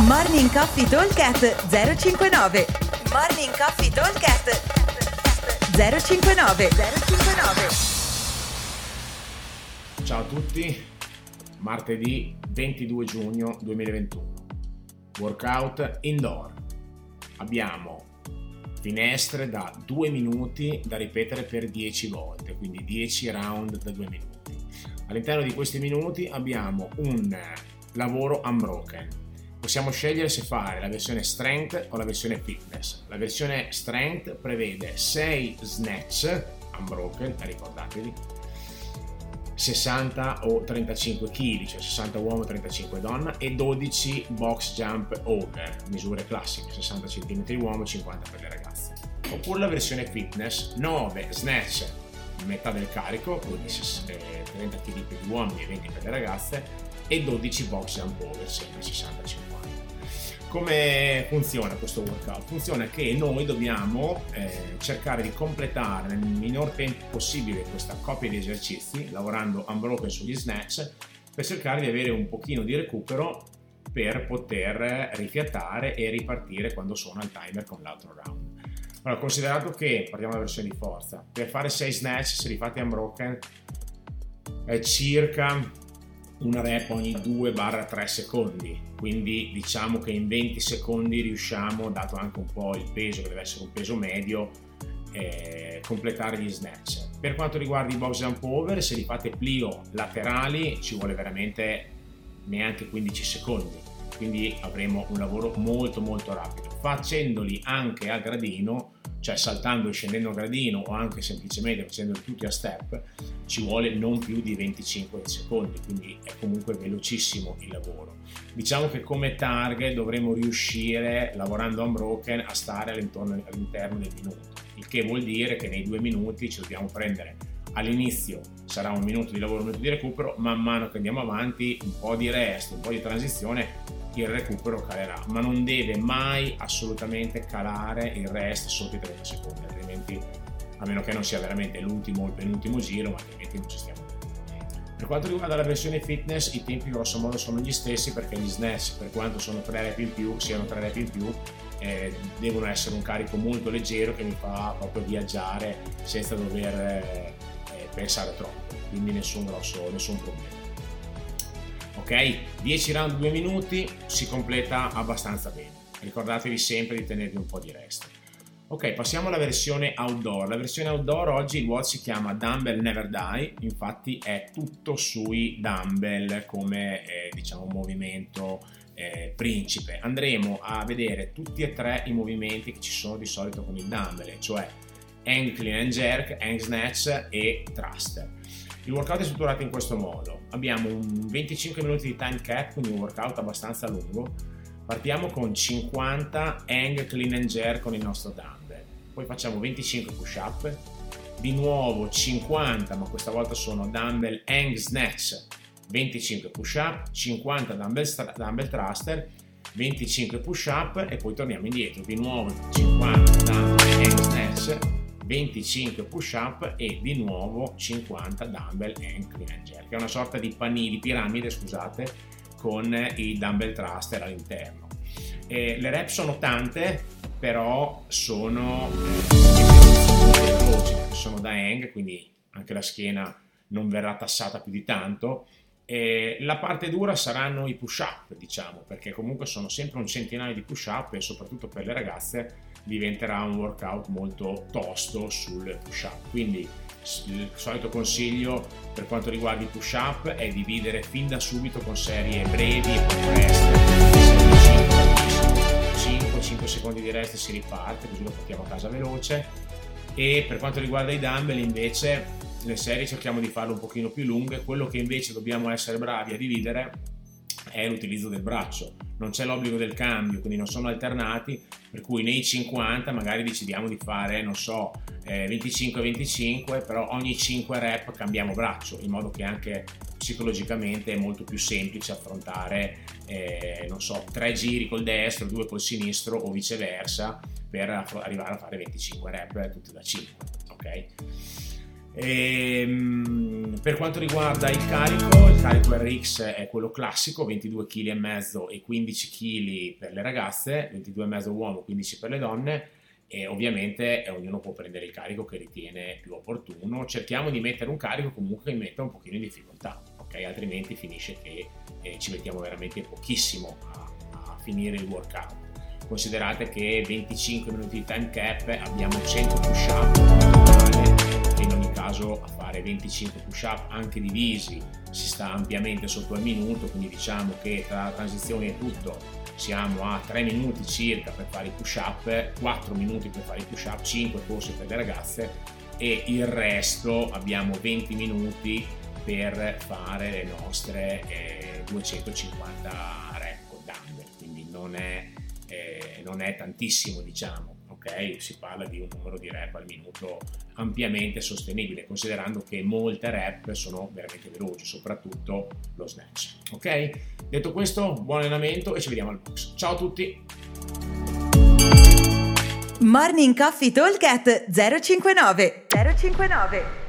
Morning Coffee Talkcast 059 Morning Coffee Talkcast 059 059 Ciao a tutti, martedì 22 giugno 2021. Workout indoor. Abbiamo finestre da 2 minuti da ripetere per 10 volte, quindi 10 round da 2 minuti. All'interno di questi minuti abbiamo un lavoro unbroken. Possiamo scegliere se fare la versione strength o la versione fitness. La versione strength prevede 6 snatch unbroken, ricordatevi, 60 o 35 kg, cioè 60 uomo, 35 donna, e 12 box jump over, misure classiche, 60 cm uomo, 50 per le ragazze. Oppure la versione fitness, 9 snatch, metà del carico, quindi 30 kg per gli uomini e 20 per le ragazze, e 12 box jump over, sempre 60-50. Come funziona questo workout? Funziona che noi dobbiamo eh, cercare di completare nel minor tempo possibile questa coppia di esercizi, lavorando unbroken sugli snatch, per cercare di avere un pochino di recupero per poter rifiatare e ripartire quando sono al timer con l'altro round. Allora, considerato che, parliamo della versione di forza, per fare 6 snatch, se li fate unbroken, è circa una rep ogni 2-3 secondi, quindi diciamo che in 20 secondi riusciamo, dato anche un po' il peso che deve essere un peso medio, eh, completare gli snatch. Per quanto riguarda i box jump over, se li fate plio laterali ci vuole veramente neanche 15 secondi, quindi avremo un lavoro molto molto rapido. Facendoli anche a gradino cioè saltando e scendendo a gradino o anche semplicemente facendo tutti a step, ci vuole non più di 25 secondi, quindi è comunque velocissimo il lavoro. Diciamo che come target dovremo riuscire, lavorando unbroken, a stare all'interno, all'interno del minuto, il che vuol dire che nei due minuti ci dobbiamo prendere all'inizio sarà un minuto di lavoro, un minuto di recupero, man mano che andiamo avanti un po' di rest, un po' di transizione il recupero calerà, ma non deve mai assolutamente calare il rest sotto i 30 secondi, altrimenti a meno che non sia veramente l'ultimo o il penultimo giro, ma altrimenti non ci stiamo. Per quanto riguarda la versione fitness, i tempi grosso modo sono gli stessi perché gli snatch, per quanto sono 3 rep in più, siano 3 rep in più, eh, devono essere un carico molto leggero che mi fa proprio viaggiare senza dover eh, pensare troppo, quindi nessun grosso, nessun problema ok? 10 round 2 minuti si completa abbastanza bene. Ricordatevi sempre di tenervi un po' di rest. Ok, passiamo alla versione outdoor. La versione outdoor oggi il WOD si chiama Dumbbell Never Die, infatti è tutto sui dumbbell come eh, diciamo movimento eh, principe. Andremo a vedere tutti e tre i movimenti che ci sono di solito con il dumbbell, cioè hang clean and jerk, hang snatch e thruster. Il workout è strutturato in questo modo. Abbiamo un 25 minuti di time cap, quindi un workout abbastanza lungo. Partiamo con 50 hang clean and jerk con il nostro dumbbell. Poi facciamo 25 push up, di nuovo 50, ma questa volta sono dumbbell hang snatch, 25 push up, 50 dumbbell, dumbbell thruster, 25 push up e poi torniamo indietro, di nuovo 50 dumbbell hang snatch, 25 push up e di nuovo 50 dumbbell and clean and che è una sorta di panini, di piramide, scusate, con i dumbbell thruster all'interno. E le rep sono tante, però sono eh, veloci, sono da hang, quindi anche la schiena non verrà tassata più di tanto. E la parte dura saranno i push up, diciamo, perché comunque sono sempre un centinaio di push up e soprattutto per le ragazze diventerà un workout molto tosto sul push up. Quindi il solito consiglio per quanto riguarda i push up è dividere fin da subito con serie brevi e rest. 5-5 secondi di rest si riparte, così lo portiamo a casa veloce. E per quanto riguarda i dumbbell invece le serie cerchiamo di farle un pochino più lunghe, quello che invece dobbiamo essere bravi a dividere è l'utilizzo del braccio. Non c'è l'obbligo del cambio, quindi non sono alternati, per cui nei 50 magari decidiamo di fare, non so, eh, 25-25, però ogni 5 rep cambiamo braccio, in modo che anche psicologicamente è molto più semplice affrontare, eh, non so, 3 giri col destro, 2 col sinistro o viceversa per arrivare a fare 25 rep tutti da 5, ok? E, ehm, per quanto riguarda il carico, il carico RX è quello classico, 22 kg e mezzo e 15 kg per le ragazze, 22 e mezzo uomo, 15 per le donne e ovviamente ognuno può prendere il carico che ritiene più opportuno. Cerchiamo di mettere un carico comunque che metta un pochino in difficoltà, ok? Altrimenti finisce che eh, ci mettiamo veramente pochissimo a, a finire il workout. Considerate che 25 minuti di time cap abbiamo 100 push up caso a fare 25 push up anche divisi si sta ampiamente sotto il minuto, quindi diciamo che tra la transizione e tutto siamo a 3 minuti circa per fare i push up, 4 minuti per fare i push up, 5 forse per le ragazze e il resto abbiamo 20 minuti per fare le nostre eh, 250 rep con quindi non è, eh, non è tantissimo diciamo ok? Si parla di un numero di rep al minuto ampiamente sostenibile, considerando che molte rep sono veramente veloci, soprattutto lo snatch, ok? Detto questo, buon allenamento e ci vediamo al box. Ciao a tutti! Morning Coffee Talk 059 059